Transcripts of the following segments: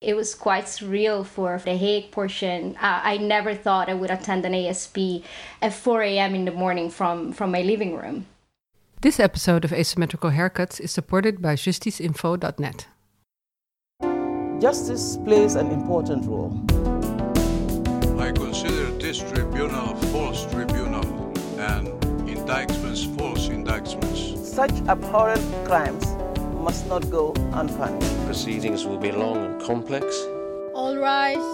It was quite surreal for the Hague portion. Uh, I never thought I would attend an ASP at 4 a.m. in the morning from, from my living room. This episode of Asymmetrical Haircuts is supported by justiceinfo.net. Justice plays an important role. I consider this tribunal a false tribunal and indictments false indictments. Such abhorrent crimes must not go unpunished. Proceedings will be long and complex. All rise.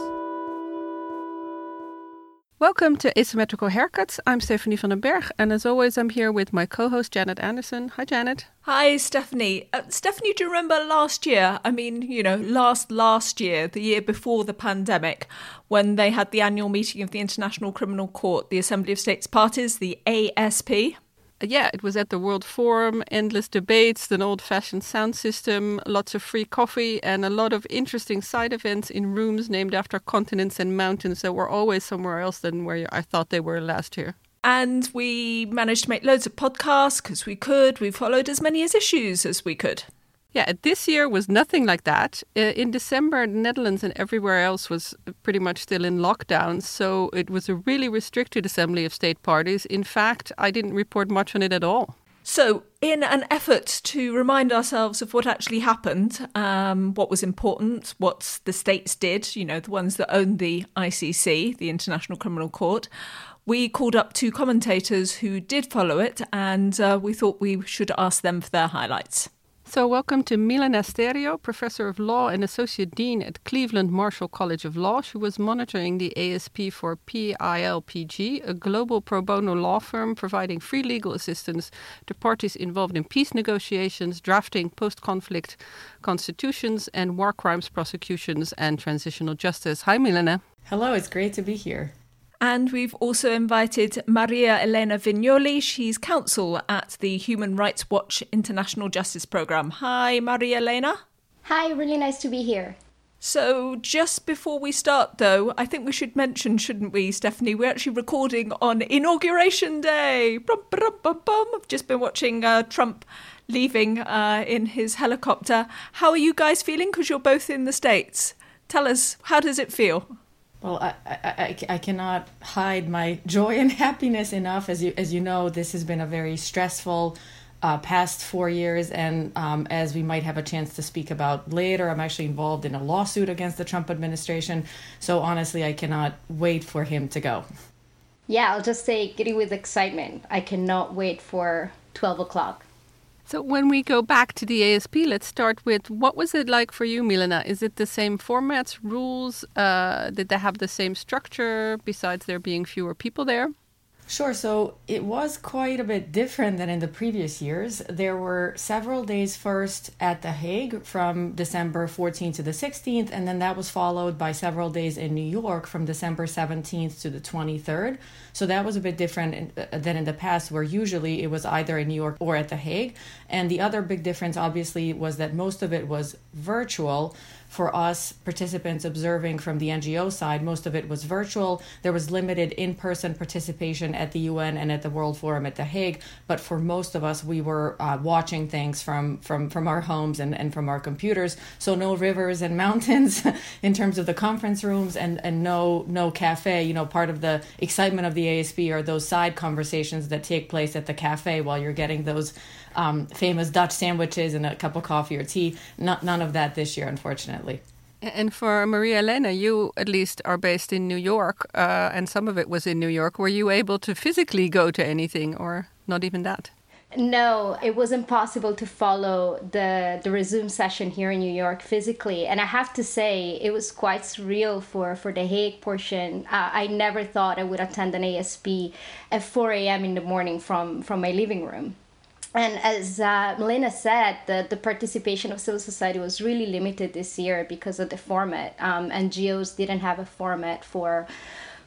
Welcome to Asymmetrical Haircuts. I'm Stephanie van den Berg, and as always, I'm here with my co host Janet Anderson. Hi, Janet. Hi, Stephanie. Uh, Stephanie, do you remember last year? I mean, you know, last last year, the year before the pandemic, when they had the annual meeting of the International Criminal Court, the Assembly of States Parties, the ASP yeah, it was at the World Forum, endless debates, an old fashioned sound system, lots of free coffee, and a lot of interesting side events in rooms named after continents and mountains that were always somewhere else than where I thought they were last year. And we managed to make loads of podcasts because we could. We followed as many as issues as we could. Yeah, this year was nothing like that. Uh, in December, the Netherlands and everywhere else was pretty much still in lockdown, so it was a really restricted assembly of state parties. In fact, I didn't report much on it at all. So, in an effort to remind ourselves of what actually happened, um, what was important, what the states did, you know, the ones that owned the ICC, the International Criminal Court, we called up two commentators who did follow it, and uh, we thought we should ask them for their highlights. So, welcome to Milena Sterio, Professor of Law and Associate Dean at Cleveland Marshall College of Law. She was monitoring the ASP for PILPG, a global pro bono law firm providing free legal assistance to parties involved in peace negotiations, drafting post conflict constitutions, and war crimes prosecutions and transitional justice. Hi, Milena. Hello, it's great to be here. And we've also invited Maria Elena Vignoli. She's counsel at the Human Rights Watch International Justice Programme. Hi, Maria Elena. Hi, really nice to be here. So, just before we start, though, I think we should mention, shouldn't we, Stephanie? We're actually recording on Inauguration Day. Brum, brum, brum, brum. I've just been watching uh, Trump leaving uh, in his helicopter. How are you guys feeling? Because you're both in the States. Tell us, how does it feel? Well, I, I, I, cannot hide my joy and happiness enough. As you, as you know, this has been a very stressful uh, past four years. And um, as we might have a chance to speak about later, I'm actually involved in a lawsuit against the Trump administration. So honestly, I cannot wait for him to go. Yeah, I'll just say giddy with excitement. I cannot wait for 12 o'clock. So when we go back to the ASP, let's start with what was it like for you, Milena? Is it the same formats, rules? Uh, did they have the same structure besides there being fewer people there? Sure. So it was quite a bit different than in the previous years. There were several days first at The Hague from December 14th to the 16th, and then that was followed by several days in New York from December 17th to the 23rd. So that was a bit different uh, than in the past, where usually it was either in New York or at The Hague. And the other big difference, obviously, was that most of it was virtual for us participants observing from the NGO side, most of it was virtual. There was limited in person participation at the UN and at the World Forum at The Hague. But for most of us, we were uh, watching things from, from, from our homes and, and from our computers. So no rivers and mountains in terms of the conference rooms and, and no, no cafe. You know, part of the excitement of the ASP are those side conversations that take place at the cafe while you're getting those um, famous Dutch sandwiches and a cup of coffee or tea. Not, none of that this year, unfortunately. And for Maria Elena, you at least are based in New York, uh, and some of it was in New York. Were you able to physically go to anything, or not even that? No, it was impossible to follow the the resume session here in New York physically, and I have to say it was quite surreal for for the Hague portion. Uh, I never thought I would attend an ASP at 4 a.m. in the morning from from my living room and as uh, Milena said, the, the participation of civil society was really limited this year because of the format. Um, NGOs didn't have a format for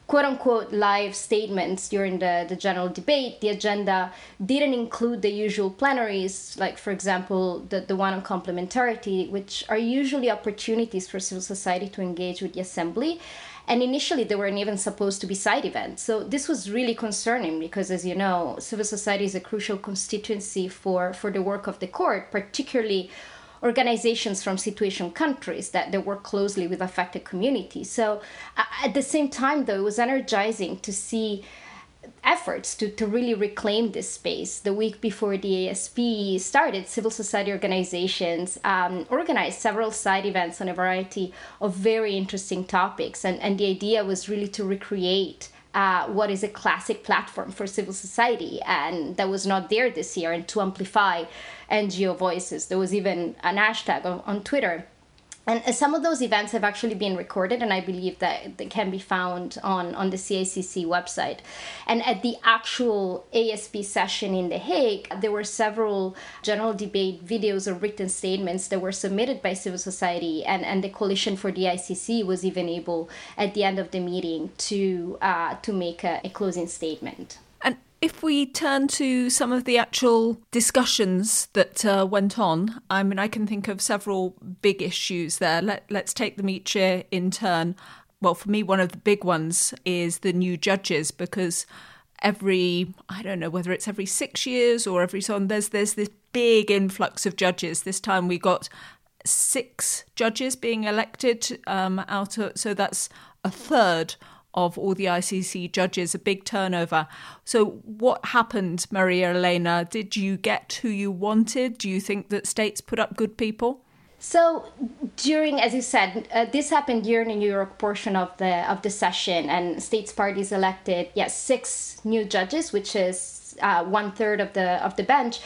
quote unquote live statements during the, the general debate. The agenda didn't include the usual plenaries, like, for example, the, the one on complementarity, which are usually opportunities for civil society to engage with the assembly. And initially, they weren't even supposed to be side events. So this was really concerning because, as you know, civil society is a crucial constituency for, for the work of the court, particularly organizations from situation countries that, that work closely with affected communities. So at the same time, though, it was energizing to see efforts to, to really reclaim this space. The week before the ASP started, civil society organizations um, organized several side events on a variety of very interesting topics. And, and the idea was really to recreate uh, what is a classic platform for civil society, and that was not there this year, and to amplify NGO voices. There was even an hashtag on, on Twitter and some of those events have actually been recorded and i believe that they can be found on, on the cicc website. And at the actual asp session in the hague there were several general debate videos or written statements that were submitted by civil society and, and the coalition for the icc was even able at the end of the meeting to uh, to make a, a closing statement if we turn to some of the actual discussions that uh, went on, I mean, I can think of several big issues there. Let, let's take them each in turn. Well, for me, one of the big ones is the new judges because every I don't know whether it's every six years or every so on. There's there's this big influx of judges. This time we got six judges being elected um, out of so that's a third of all the ICC judges, a big turnover. So, what happened, Maria Elena? Did you get who you wanted? Do you think that states put up good people? So during, as you said, uh, this happened during the New York portion of the of the session, and states parties elected yes six new judges, which is uh, one third of the of the bench.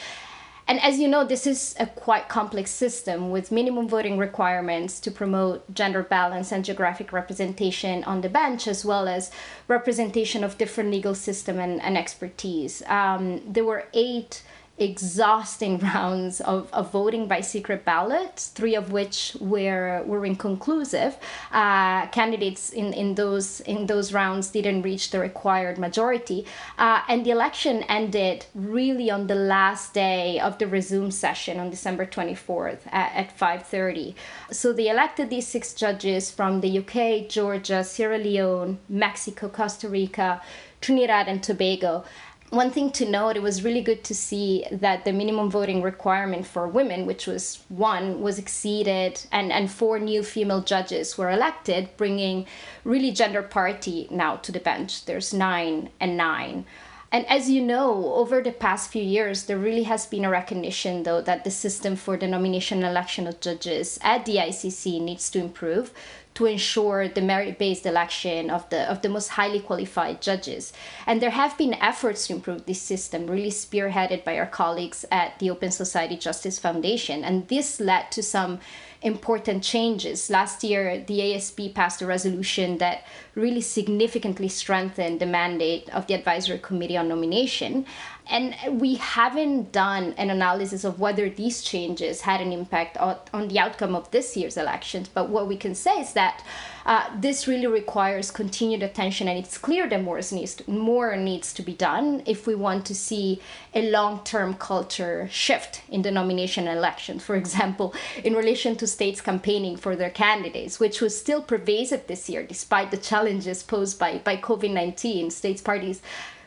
And as you know, this is a quite complex system with minimum voting requirements to promote gender balance and geographic representation on the bench, as well as representation of different legal system and, and expertise. Um, there were eight exhausting rounds of, of voting by secret ballot, three of which were were inconclusive. Uh, candidates in, in those in those rounds didn't reach the required majority, uh, and the election ended really on the last day of the resume session on December 24th at, at 5:30. So they elected these six judges from the UK, Georgia, Sierra Leone, Mexico, Costa Rica, Trinidad, and Tobago one thing to note, it was really good to see that the minimum voting requirement for women, which was one, was exceeded, and, and four new female judges were elected, bringing really gender parity now to the bench. There's nine and nine. And as you know, over the past few years, there really has been a recognition, though, that the system for the nomination and election of judges at the ICC needs to improve to ensure the merit-based election of the of the most highly qualified judges. And there have been efforts to improve this system, really spearheaded by our colleagues at the Open Society Justice Foundation. And this led to some important changes. Last year, the ASP passed a resolution that really significantly strengthened the mandate of the Advisory Committee on Nomination. And we haven't done an analysis of whether these changes had an impact on, on the outcome of this year's elections. But what we can say is that uh, this really requires continued attention, and it's clear that more needs to, more needs to be done if we want to see a long-term culture shift in the nomination elections. For example, in relation to states campaigning for their candidates, which was still pervasive this year despite the challenges posed by by COVID nineteen. States parties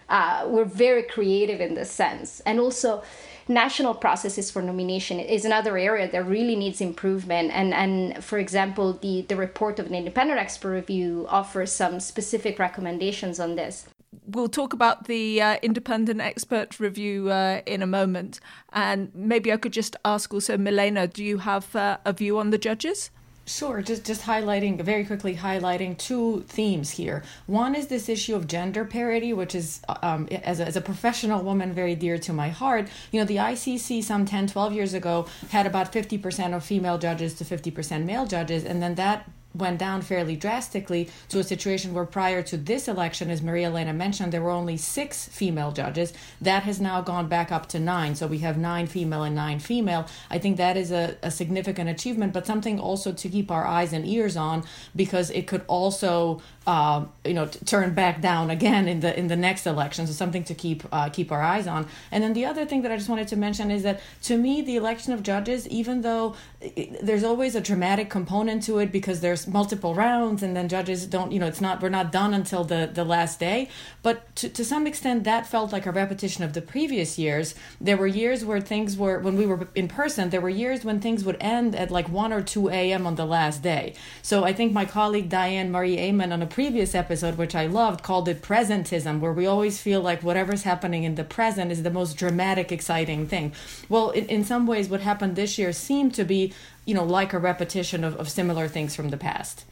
uh, were very creative in this sense, and also national processes for nomination is another area that really needs improvement. And, and for example, the, the report of an independent expert review offers some specific recommendations on this. We'll talk about the uh, independent expert review uh, in a moment. And maybe I could just ask also, Milena, do you have uh, a view on the judges? Sure, just just highlighting very quickly highlighting two themes here. One is this issue of gender parity, which is um, as, a, as a professional woman very dear to my heart. You know, the ICC some 10, 12 years ago had about 50% of female judges to 50% male judges, and then that went down fairly drastically to a situation where prior to this election, as Maria Elena mentioned, there were only six female judges. That has now gone back up to nine. So we have nine female and nine female. I think that is a, a significant achievement, but something also to keep our eyes and ears on because it could also uh, you know t- turn back down again in the in the next election. So something to keep uh, keep our eyes on. And then the other thing that I just wanted to mention is that to me, the election of judges, even though it, there's always a dramatic component to it because there's multiple rounds and then judges don't you know it's not we're not done until the the last day but to, to some extent that felt like a repetition of the previous years there were years where things were when we were in person there were years when things would end at like 1 or 2 a.m on the last day so i think my colleague diane marie Amann on a previous episode which i loved called it presentism where we always feel like whatever's happening in the present is the most dramatic exciting thing well in, in some ways what happened this year seemed to be you know, like a repetition of, of similar things from the past.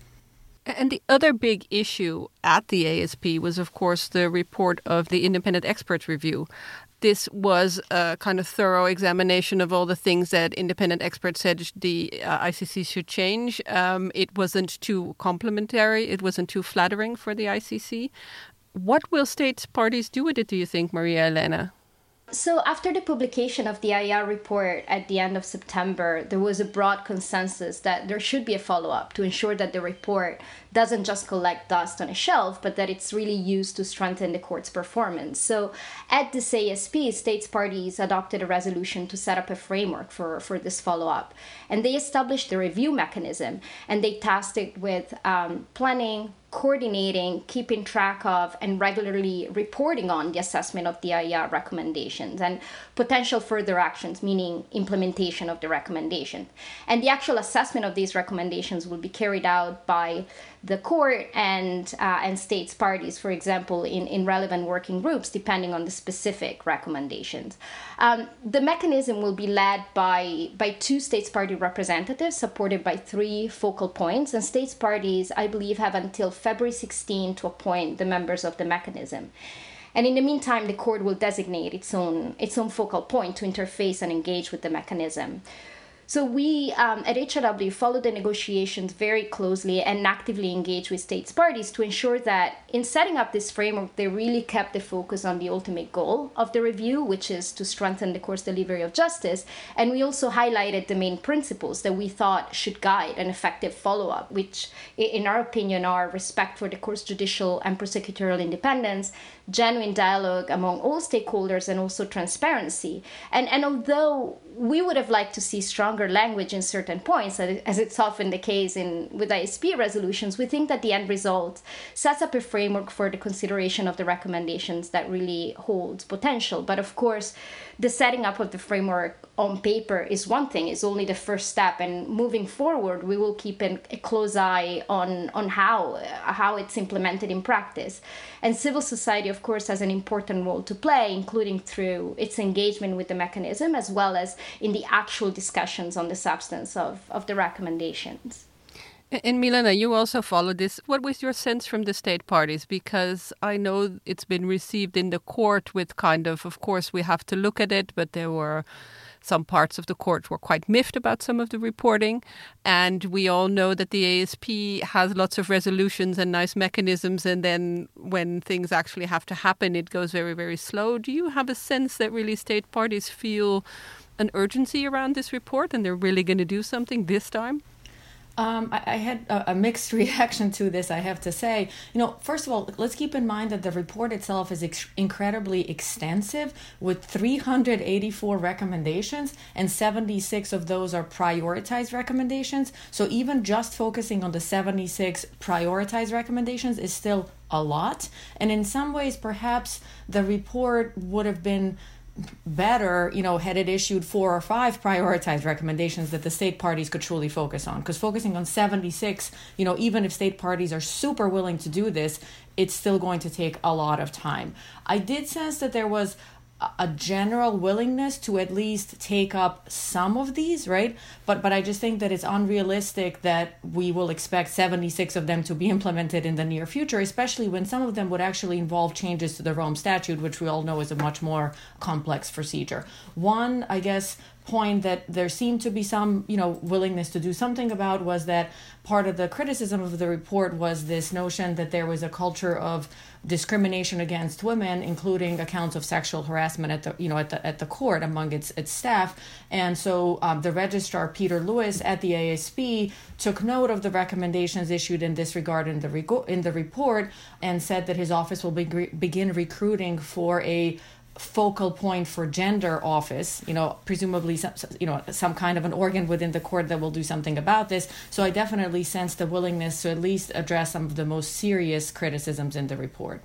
And the other big issue at the ASP was, of course, the report of the independent expert review. This was a kind of thorough examination of all the things that independent experts said the uh, ICC should change. Um, it wasn't too complimentary, it wasn't too flattering for the ICC. What will states parties do with it, do you think, Maria Elena? So, after the publication of the IER report at the end of September, there was a broad consensus that there should be a follow up to ensure that the report doesn't just collect dust on a shelf, but that it's really used to strengthen the court's performance. So, at this ASP, states parties adopted a resolution to set up a framework for, for this follow up. And they established a review mechanism and they tasked it with um, planning, coordinating, keeping track of, and regularly reporting on the assessment of the IER recommendations and potential further actions, meaning implementation of the recommendation. And the actual assessment of these recommendations will be carried out by the court and uh, and states parties, for example, in, in relevant working groups, depending on the specific recommendations. Um, the mechanism will be led by by two states party representatives, supported by three focal points, and states parties, I believe, have until February 16 to appoint the members of the mechanism. And in the meantime, the court will designate its own its own focal point to interface and engage with the mechanism. So we um, at HRW follow the negotiations very closely and actively engage with states parties to ensure that in setting up this framework, they really kept the focus on the ultimate goal of the review, which is to strengthen the court's delivery of justice. And we also highlighted the main principles that we thought should guide an effective follow-up, which in our opinion are respect for the court's judicial and prosecutorial independence, genuine dialogue among all stakeholders and also transparency. And, and although we would have liked to see stronger language in certain points, as it's often the case in with ASP resolutions, we think that the end result sets up a framework for the consideration of the recommendations that really holds potential. But of course, the setting up of the framework on paper is one thing is only the first step and moving forward we will keep an, a close eye on on how how it's implemented in practice and civil society of course has an important role to play including through its engagement with the mechanism as well as in the actual discussions on the substance of, of the recommendations and Milena, you also followed this. What was your sense from the state parties? Because I know it's been received in the court with kind of, of course, we have to look at it, but there were some parts of the court were quite miffed about some of the reporting. And we all know that the ASP has lots of resolutions and nice mechanisms. And then when things actually have to happen, it goes very, very slow. Do you have a sense that really state parties feel an urgency around this report and they're really going to do something this time? Um, I, I, had a, a, mixed reaction to this, I have to say. You know, first of all, let's keep in mind that the report itself is ex- incredibly extensive with 384 recommendations, and 76 of those are prioritized recommendations. So even just focusing on the 76 prioritized recommendations is still a lot. And in some ways, perhaps the report would have been better, you know, had it issued four or five prioritized recommendations that the state parties could truly focus on. Because focusing on 76, you know, even if state parties are super willing to do this, it's still going to take a lot of time. I did sense that there was a general willingness to at least take up some of these right? But but i just think that it's unrealistic that we will expect 76 of them to be implemented in the near future especially when some of them would actually involve changes to the rome statute which we all know is a much more complex procedure. One i guess point that there seemed to be some you know willingness to do something about was that part of the criticism of the report was this notion that there was a culture of discrimination against women including accounts of sexual harassment at the you know at the at the court among its its staff. And so um, the registrar Peter Lewis at the ASP took note of the recommendations issued in this regard in the rego- in the report and said that his office will be, begin recruiting for a focal point for gender office you know presumably some you know some kind of an organ within the court that will do something about this. So i definitely sense the willingness to at least address some of the most serious criticisms in the report.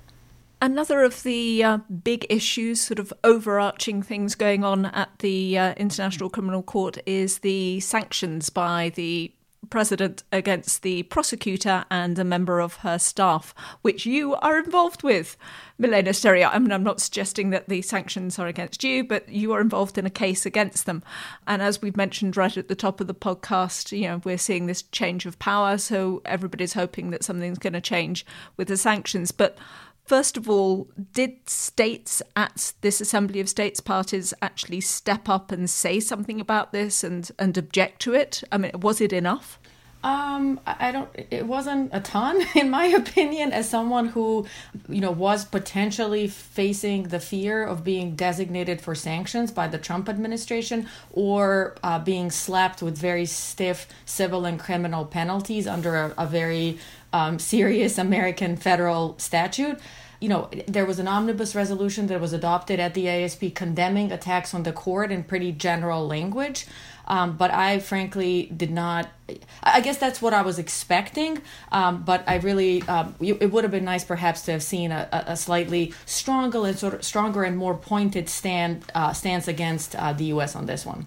Another of the uh, big issues, sort of overarching things going on at the uh, International Criminal Court, is the sanctions by the president against the prosecutor and a member of her staff, which you are involved with, Milena Sterio. I mean, I'm not suggesting that the sanctions are against you, but you are involved in a case against them. And as we've mentioned right at the top of the podcast, you know, we're seeing this change of power, so everybody's hoping that something's going to change with the sanctions. But First of all, did states at this Assembly of States parties actually step up and say something about this and, and object to it? I mean, was it enough? Um, I don't. It wasn't a ton, in my opinion, as someone who, you know, was potentially facing the fear of being designated for sanctions by the Trump administration or uh, being slapped with very stiff civil and criminal penalties under a, a very um, serious American federal statute you know, there was an omnibus resolution that was adopted at the ASP condemning attacks on the court in pretty general language. Um, but I frankly did not. I guess that's what I was expecting. Um, but I really, um, it would have been nice perhaps to have seen a, a slightly stronger and sort of stronger and more pointed stand uh, stance against uh, the U.S. on this one.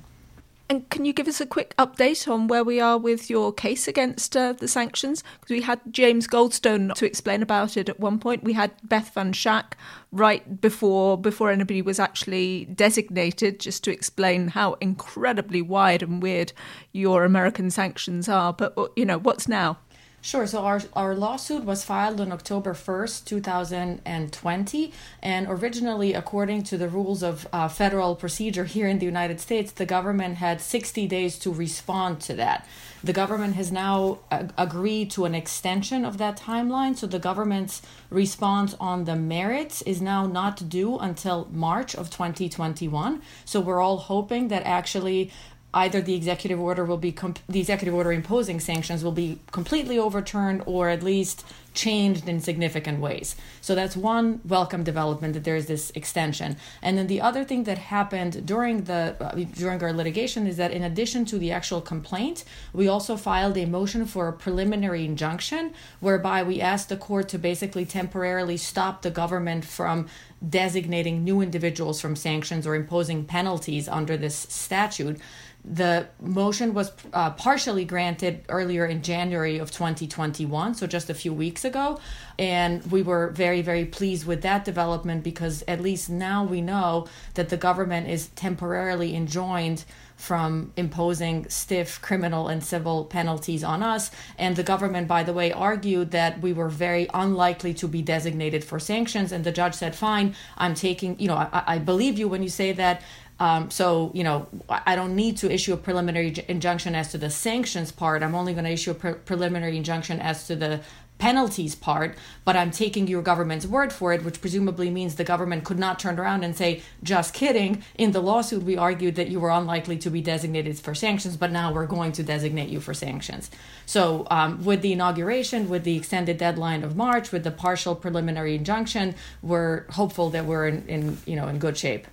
And can you give us a quick update on where we are with your case against uh, the sanctions? Because we had James Goldston to explain about it at one point. We had Beth Van Schaack right before before anybody was actually designated, just to explain how incredibly wide and weird your American sanctions are. But uh, you know, what's now? Sure. So our, our lawsuit was filed on October 1st, 2020. And originally, according to the rules of uh, federal procedure here in the United States, the government had 60 days to respond to that. The government has now uh, agreed to an extension of that timeline. So the government's response on the merits is now not due until March of 2021. So we're all hoping that actually either the executive order will be comp- the executive order imposing sanctions will be completely overturned or at least changed in significant ways. So that's one welcome development that there is this extension. And then the other thing that happened during the uh, during our litigation is that in addition to the actual complaint, we also filed a motion for a preliminary injunction whereby we asked the court to basically temporarily stop the government from designating new individuals from sanctions or imposing penalties under this statute the motion was uh, partially granted earlier in January of 2021, so just a few weeks ago. And we were very, very pleased with that development because at least now we know that the government is temporarily enjoined from imposing stiff criminal and civil penalties on us. And the government, by the way, argued that we were very unlikely to be designated for sanctions. And the judge said, fine, I'm taking, you know, I, I believe you when you say that um, so, you know, I don't need to issue a preliminary injunction as to the sanctions part. I'm only going to issue a pre- preliminary injunction as to the penalties part, but I'm taking your government's word for it, which presumably means the government could not turn around and say, just kidding. In the lawsuit, we argued that you were unlikely to be designated for sanctions, but now we're going to designate you for sanctions. So, um, with the inauguration, with the extended deadline of March, with the partial preliminary injunction, we're hopeful that we're in, in you know in good shape.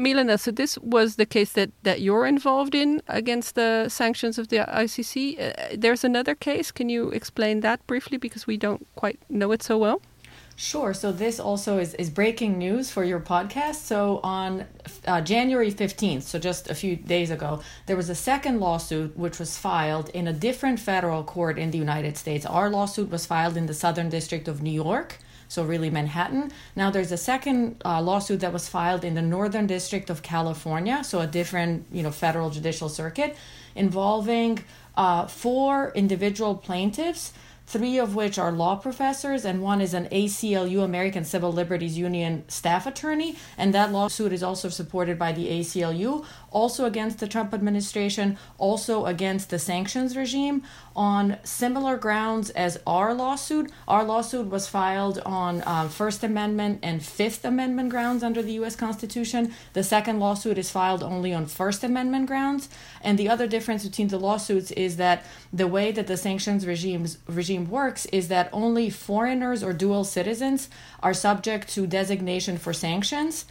Milena, so this was the case that, that you're involved in against the sanctions of the ICC. Uh, there's another case. Can you explain that briefly because we don't quite know it so well? Sure. So this also is, is breaking news for your podcast. So on uh, January 15th, so just a few days ago, there was a second lawsuit which was filed in a different federal court in the United States. Our lawsuit was filed in the Southern District of New York so really Manhattan. Now there's a second uh, lawsuit that was filed in the Northern District of California, so a different you know federal judicial circuit, involving uh, four individual plaintiffs three of which are law professors, and one is an ACLU, American Civil Liberties Union staff attorney. And that lawsuit is also supported by the ACLU, also against the Trump administration, also against the sanctions regime on similar grounds as our lawsuit. Our lawsuit was filed on uh, First Amendment and Fifth Amendment grounds under the U.S. Constitution. The second lawsuit is filed only on First Amendment grounds. And the other difference between the lawsuits is that the way that the sanctions regimes regime regime works is that only foreigners or dual citizens are subject to designation for sanctions.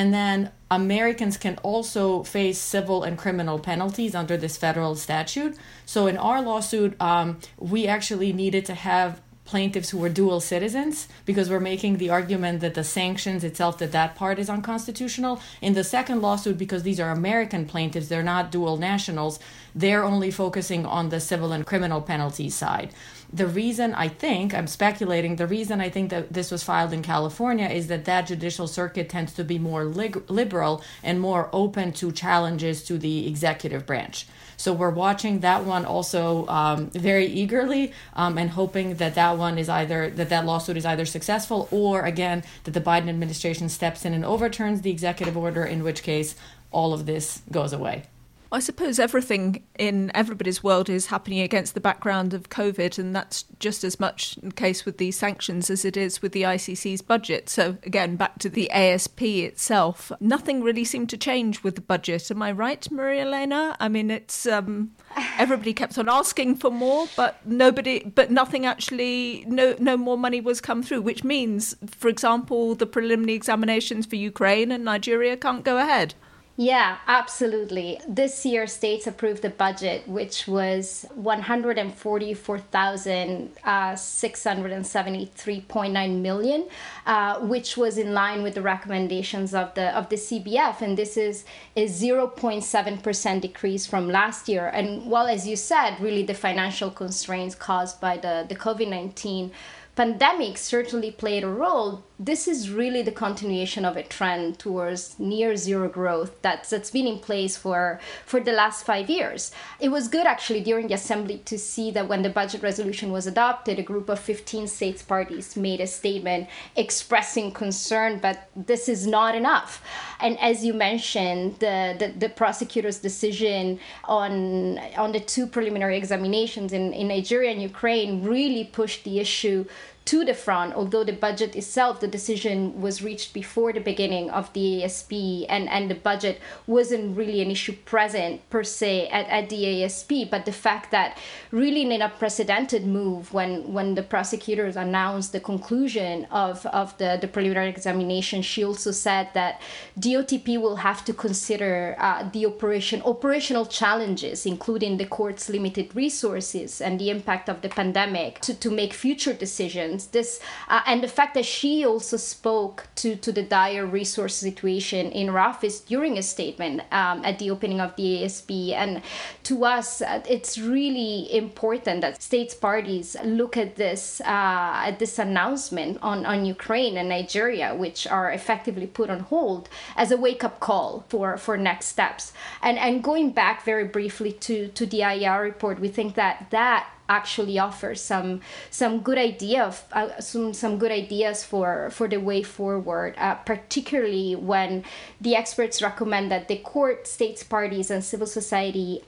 And then Americans can also face civil and criminal penalties under this federal statute. So in our lawsuit, um, we actually needed to have plaintiffs who were dual citizens because we're making the argument that the sanctions itself that that part is unconstitutional in the second lawsuit because these are american plaintiffs they're not dual nationals they're only focusing on the civil and criminal penalties side the reason I think, I'm speculating, the reason I think that this was filed in California is that that judicial circuit tends to be more liberal and more open to challenges to the executive branch. So we're watching that one also um, very eagerly um, and hoping that that one is either that that lawsuit is either successful or again that the Biden administration steps in and overturns the executive order, in which case all of this goes away. I suppose everything in everybody's world is happening against the background of COVID, and that's just as much the case with these sanctions as it is with the ICC's budget. So, again, back to the ASP itself, nothing really seemed to change with the budget. Am I right, Maria Elena? I mean, it's um, everybody kept on asking for more, but nobody, but nothing actually, no, no more money was come through, which means, for example, the preliminary examinations for Ukraine and Nigeria can't go ahead. Yeah, absolutely. This year, states approved the budget, which was 144,673.9 uh, million, uh, which was in line with the recommendations of the of the CBF, and this is a 0.7 percent decrease from last year. And well, as you said, really the financial constraints caused by the the COVID 19 pandemic certainly played a role this is really the continuation of a trend towards near zero growth that's that's been in place for for the last five years. It was good actually during the assembly to see that when the budget resolution was adopted, a group of 15 states parties made a statement expressing concern, but this is not enough. And as you mentioned, the the, the prosecutor's decision on on the two preliminary examinations in, in Nigeria and Ukraine really pushed the issue to the front, although the budget itself, the decision was reached before the beginning of the ASP and, and the budget wasn't really an issue present per se at, at the ASP. But the fact that really in an unprecedented move when, when the prosecutors announced the conclusion of, of the, the preliminary examination, she also said that the OTP will have to consider uh, the operation operational challenges, including the court's limited resources and the impact of the pandemic to, to make future decisions. This uh, and the fact that she also spoke to, to the dire resource situation in office during a statement um, at the opening of the ASP. And to us, uh, it's really important that states parties look at this uh, at this announcement on, on Ukraine and Nigeria, which are effectively put on hold, as a wake up call for, for next steps. And and going back very briefly to, to the IER report, we think that that actually offers some some good idea of uh, some some good ideas for for the way forward uh, particularly when the experts recommend that the court states parties and civil society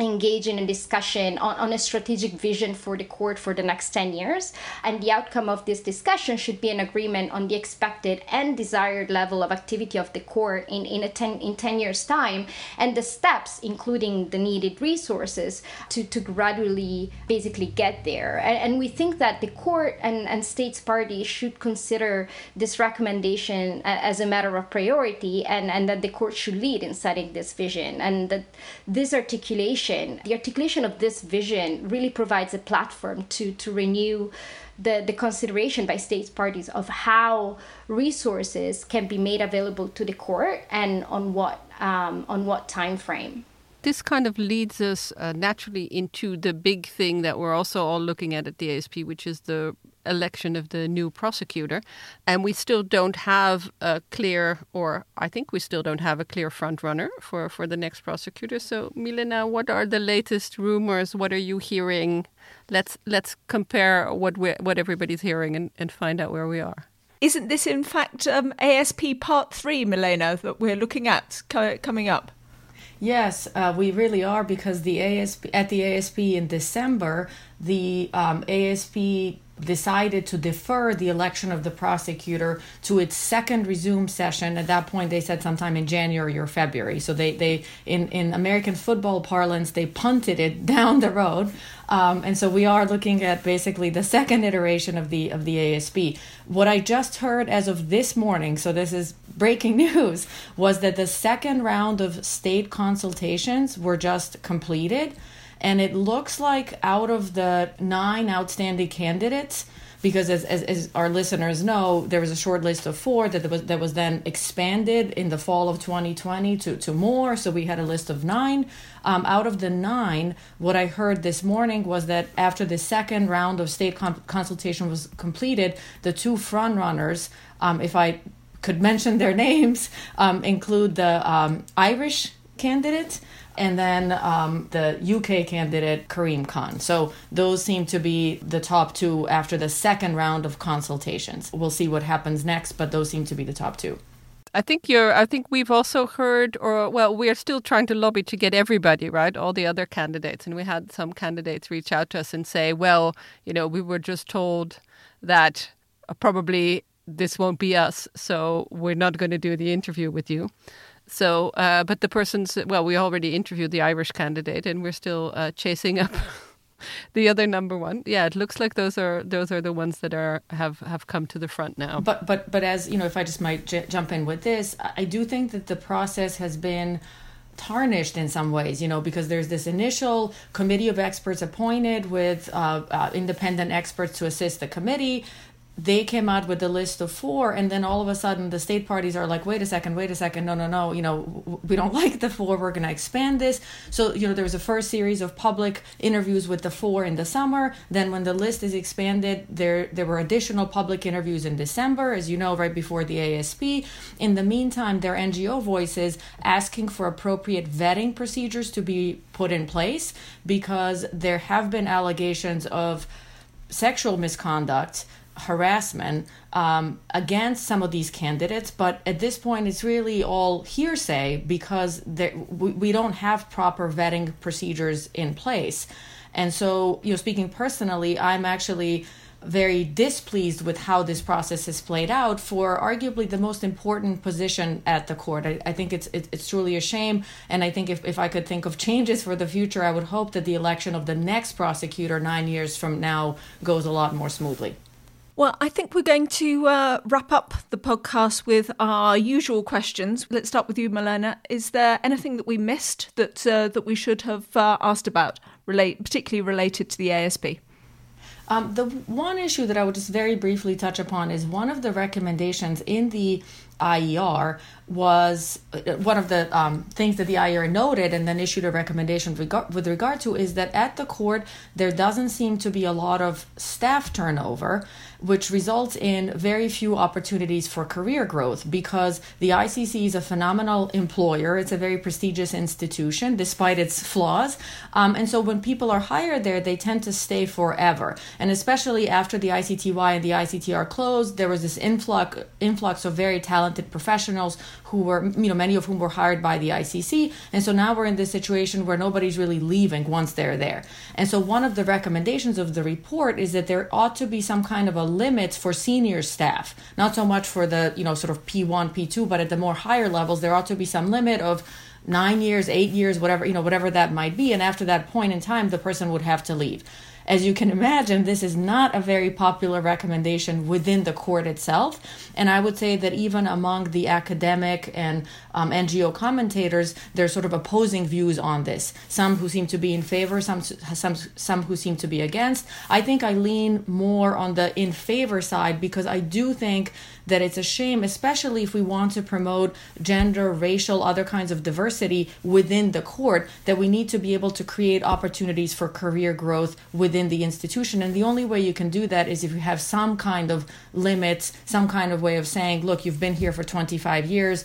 engage in a discussion on, on a strategic vision for the court for the next 10 years. And the outcome of this discussion should be an agreement on the expected and desired level of activity of the court in, in, a 10, in 10 years' time and the steps, including the needed resources, to, to gradually basically get there. And, and we think that the court and, and states parties should consider this recommendation as a matter of priority and, and that the court should lead in setting this vision. And that this articulation articulation, the articulation of this vision really provides a platform to, to renew the, the consideration by states parties of how resources can be made available to the court and on what um, on what time frame this kind of leads us uh, naturally into the big thing that we're also all looking at at the ASP, which is the election of the new prosecutor. And we still don't have a clear, or I think we still don't have a clear front runner for, for the next prosecutor. So, Milena, what are the latest rumors? What are you hearing? Let's let's compare what we what everybody's hearing and, and find out where we are. Isn't this in fact um, ASP Part Three, Milena, that we're looking at co- coming up? Yes, uh, we really are because the ASP at the ASP in December, the um, ASP decided to defer the election of the prosecutor to its second resume session. At that point, they said sometime in January or February. So they, they in, in American football parlance, they punted it down the road. Um, and so we are looking at basically the second iteration of the of the ASP. What I just heard as of this morning, so this is breaking news, was that the second round of state consultations were just completed. And it looks like out of the nine outstanding candidates, because as, as, as, our listeners know, there was a short list of four that was that was then expanded in the fall of 2020 to, to more. So we had a list of nine. Um, out of the nine, what I heard this morning was that after the second round of state consultation was completed, the two frontrunners, um, if I could mention their names, um, include the um, Irish candidate and then um, the UK candidate Karim Khan. So those seem to be the top two after the second round of consultations. We'll see what happens next, but those seem to be the top two. I think you're. I think we've also heard, or well, we are still trying to lobby to get everybody right, all the other candidates, and we had some candidates reach out to us and say, well, you know, we were just told that uh, probably this won't be us, so we're not going to do the interview with you. So, uh, but the person's well, we already interviewed the Irish candidate, and we're still uh, chasing up the other number one. Yeah, it looks like those are those are the ones that are have have come to the front now. But but but as you know, if I just might j- jump in with this, I do think that the process has been tarnished in some ways, you know, because there's this initial committee of experts appointed with uh, uh, independent experts to assist the committee they came out with the list of four and then all of a sudden the state parties are like wait a second wait a second no no no you know we don't like the four we're going to expand this. So you know there was a first series of public interviews with the four in the summer. Then when the list is expanded there there were additional public interviews in december as you know right before the asp in the meantime there are ngo voices asking for appropriate vetting procedures to be put in place because there have been allegations of sexual misconduct harassment um, against some of these candidates, but at this point, it's really all hearsay because there, we, we don't have proper vetting procedures in place. And so, you know, speaking personally, I'm actually very displeased with how this process has played out for arguably the most important position at the court. I, I think it's, it's, it's truly a shame, and I think if, if I could think of changes for the future, I would hope that the election of the next prosecutor nine years from now goes a lot more smoothly. Well, I think we're going to uh, wrap up the podcast with our usual questions. Let's start with you, Milena. Is there anything that we missed that uh, that we should have uh, asked about, relate particularly related to the ASP? Um, the one issue that I would just very briefly touch upon is one of the recommendations in the IER was uh, one of the um, things that the IER noted and then issued a recommendation with regard to is that at the court there doesn't seem to be a lot of staff turnover, which results in very few opportunities for career growth because the ICC is a phenomenal employer. It's a very prestigious institution despite its flaws. Um, and so when people are hired there, they tend to stay forever. And especially after the ICTY and the ICTR closed, there was this influx, influx of very talented professionals who were, you know, many of whom were hired by the ICC. And so now we're in this situation where nobody's really leaving once they're there. And so one of the recommendations of the report is that there ought to be some kind of a limit for senior staff, not so much for the, you know, sort of P1, P2, but at the more higher levels, there ought to be some limit of nine years, eight years, whatever, you know, whatever that might be. And after that point in time, the person would have to leave. As you can imagine, this is not a very popular recommendation within the court itself. And I would say that even among the academic and um, NGO commentators, there's sort of opposing views on this. Some who seem to be in favor, some, some, some who seem to be against. I think I lean more on the in favor side because I do think that it's a shame, especially if we want to promote gender, racial, other kinds of diversity within the court, that we need to be able to create opportunities for career growth within the institution. And the only way you can do that is if you have some kind of limits, some kind of way of saying, look, you've been here for 25 years.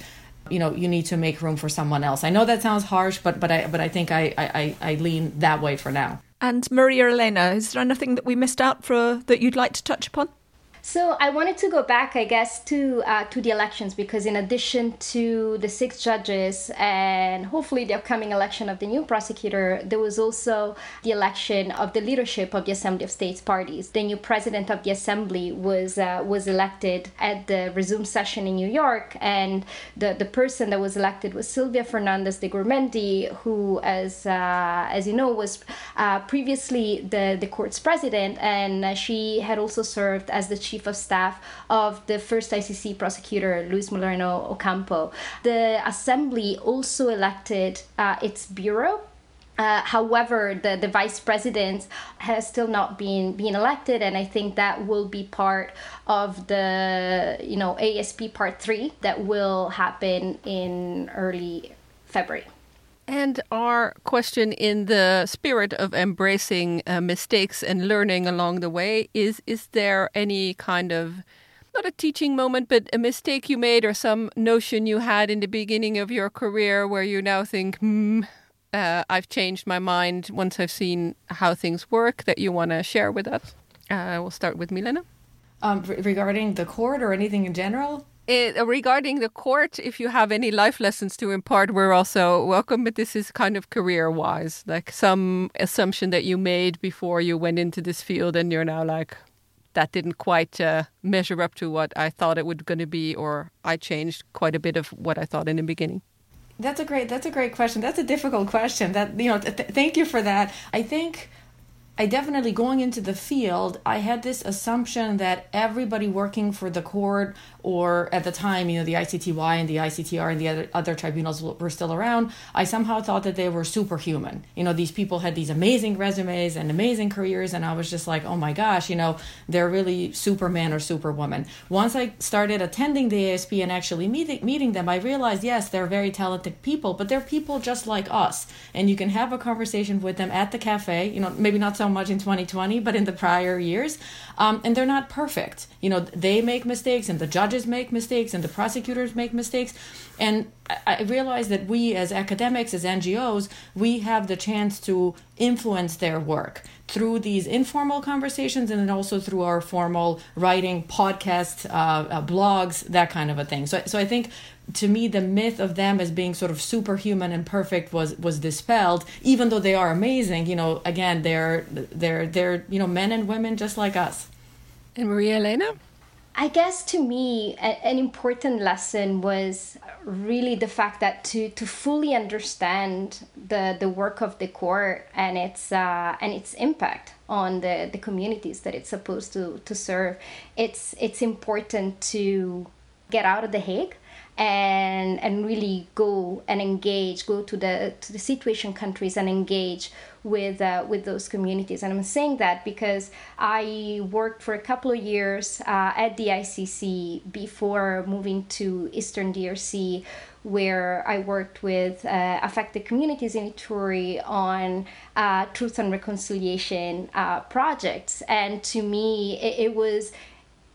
You know you need to make room for someone else. I know that sounds harsh but but i but i think i i, I lean that way for now. And maria elena is there anything that we missed out for that you'd like to touch upon So I wanted to go back, I guess, to uh, to the elections because in addition to the six judges and hopefully the upcoming election of the new prosecutor, there was also the election of the leadership of the Assembly of States parties. The new president of the Assembly was uh, was elected at the resumed session in New York, and the the person that was elected was Silvia Fernandez de Gurmendi, who, as uh, as you know, was uh, previously the the court's president, and she had also served as the chief chief of staff of the first ICC prosecutor, Luis Moreno Ocampo. The assembly also elected uh, its bureau uh, however, the, the vice president has still not been been elected, and I think that will be part of the you know ASP Part Three that will happen in early February. And our question, in the spirit of embracing uh, mistakes and learning along the way, is is there any kind of not a teaching moment, but a mistake you made or some notion you had in the beginning of your career where you now think, hmm, uh, I've changed my mind once I've seen how things work that you want to share with us? Uh, we'll start with Milena. Um, regarding the court or anything in general? It, uh, regarding the court, if you have any life lessons to impart, we're also welcome. But this is kind of career wise, like some assumption that you made before you went into this field, and you're now like, that didn't quite uh, measure up to what I thought it would going to be, or I changed quite a bit of what I thought in the beginning. That's a great. That's a great question. That's a difficult question. That you know. Th- thank you for that. I think I definitely going into the field, I had this assumption that everybody working for the court or at the time, you know, the ICTY and the ICTR and the other, other tribunals were still around, I somehow thought that they were superhuman. You know, these people had these amazing resumes and amazing careers, and I was just like, oh my gosh, you know, they're really Superman or Superwoman. Once I started attending the ASP and actually meeting, meeting them, I realized, yes, they're very talented people, but they're people just like us. And you can have a conversation with them at the cafe, you know, maybe not so much in 2020, but in the prior years. Um, and they're not perfect. You know, they make mistakes, and the judges make mistakes, and the prosecutors make mistakes. And I realize that we, as academics, as NGOs, we have the chance to influence their work through these informal conversations and then also through our formal writing, podcasts, uh, uh, blogs, that kind of a thing. So, so I think to me the myth of them as being sort of superhuman and perfect was was dispelled even though they are amazing. You know again they're they're they're you know men and women just like us. And maria elena I guess to me, a, an important lesson was really the fact that to, to fully understand the, the work of the court and its uh, and its impact on the, the communities that it's supposed to, to serve, it's it's important to get out of the Hague and and really go and engage, go to the to the situation countries and engage with uh, with those communities. And I'm saying that because I worked for a couple of years uh, at the ICC before moving to Eastern DRC, where I worked with uh, affected communities in Ituri on uh, truth and reconciliation uh, projects. And to me, it, it was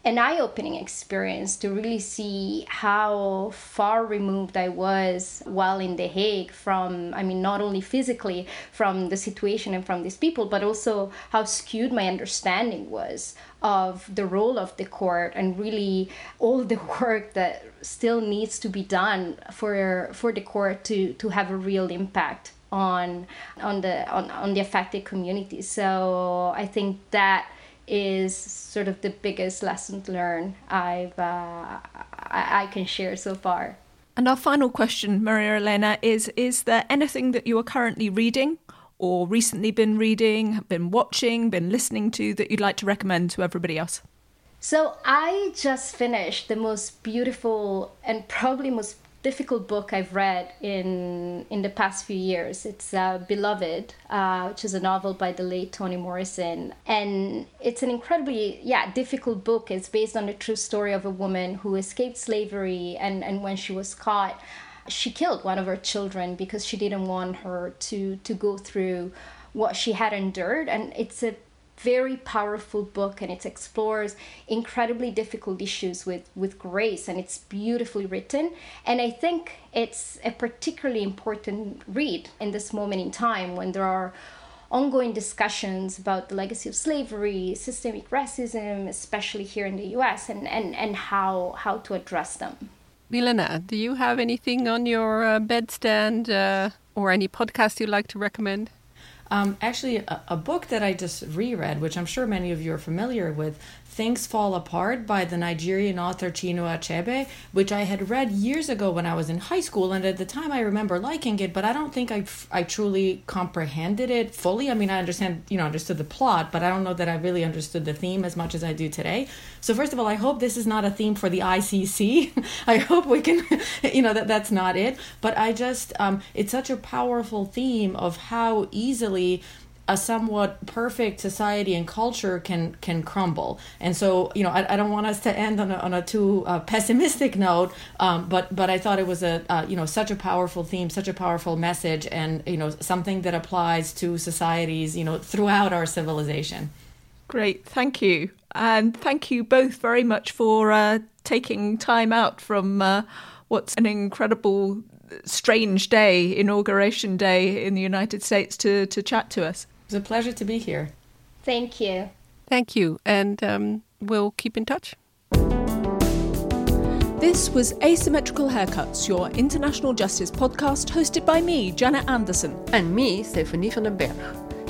an eye-opening experience to really see how far removed I was while in The Hague from I mean not only physically from the situation and from these people but also how skewed my understanding was of the role of the court and really all the work that still needs to be done for for the court to to have a real impact on on the on, on the affected community. So I think that is sort of the biggest lesson learned I've uh, I, I can share so far. And our final question, Maria Elena, is: Is there anything that you are currently reading, or recently been reading, been watching, been listening to that you'd like to recommend to everybody else? So I just finished the most beautiful and probably most difficult book I've read in in the past few years. It's uh, Beloved, uh, which is a novel by the late Toni Morrison, and it's an incredibly yeah difficult book. It's based on the true story of a woman who escaped slavery, and and when she was caught, she killed one of her children because she didn't want her to to go through what she had endured, and it's a very powerful book and it explores incredibly difficult issues with, with grace and it's beautifully written. And I think it's a particularly important read in this moment in time when there are ongoing discussions about the legacy of slavery, systemic racism, especially here in the US, and, and, and how, how to address them. Milena, do you have anything on your uh, bedstand uh, or any podcast you'd like to recommend? Um, actually, a, a, book that I just reread, which I'm sure many of you are familiar with, Things Fall Apart by the Nigerian author Chinua Achebe, which I had read years ago when I was in high school. And at the time, I remember liking it, but I don't think I, I truly comprehended it fully. I mean, I understand, you know, understood the plot, but I don't know that I really understood the theme as much as I do today. So, first of all, I hope this is not a theme for the ICC. I hope we can, you know, that that's not it. But I just, um, it's such a powerful theme of how easily a somewhat perfect society and culture can can crumble. And so, you know, I, I don't want us to end on a, on a too uh, pessimistic note, um, but but I thought it was a uh, you know such a powerful theme, such a powerful message, and you know something that applies to societies you know throughout our civilization. Great, thank you, and thank you both very much for uh, taking time out from uh, what's an incredible strange day, inauguration day in the United States, to, to chat to us. It's a pleasure to be here. Thank you. Thank you. And um, we'll keep in touch. This was Asymmetrical Haircuts, your international justice podcast hosted by me, Janet Anderson. And me, Stephanie van den Berg.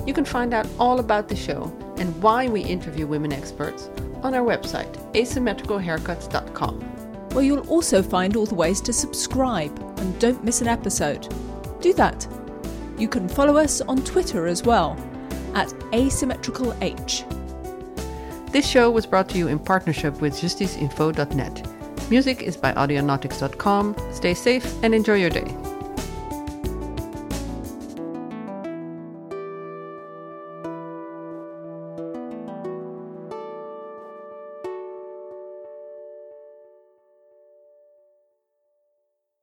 You can find out all about the show and why we interview women experts on our website, asymmetricalhaircuts.com. Where you'll also find all the ways to subscribe and don't miss an episode. Do that. You can follow us on Twitter as well at asymmetricalh. This show was brought to you in partnership with justiceinfo.net. Music is by audionautics.com. Stay safe and enjoy your day.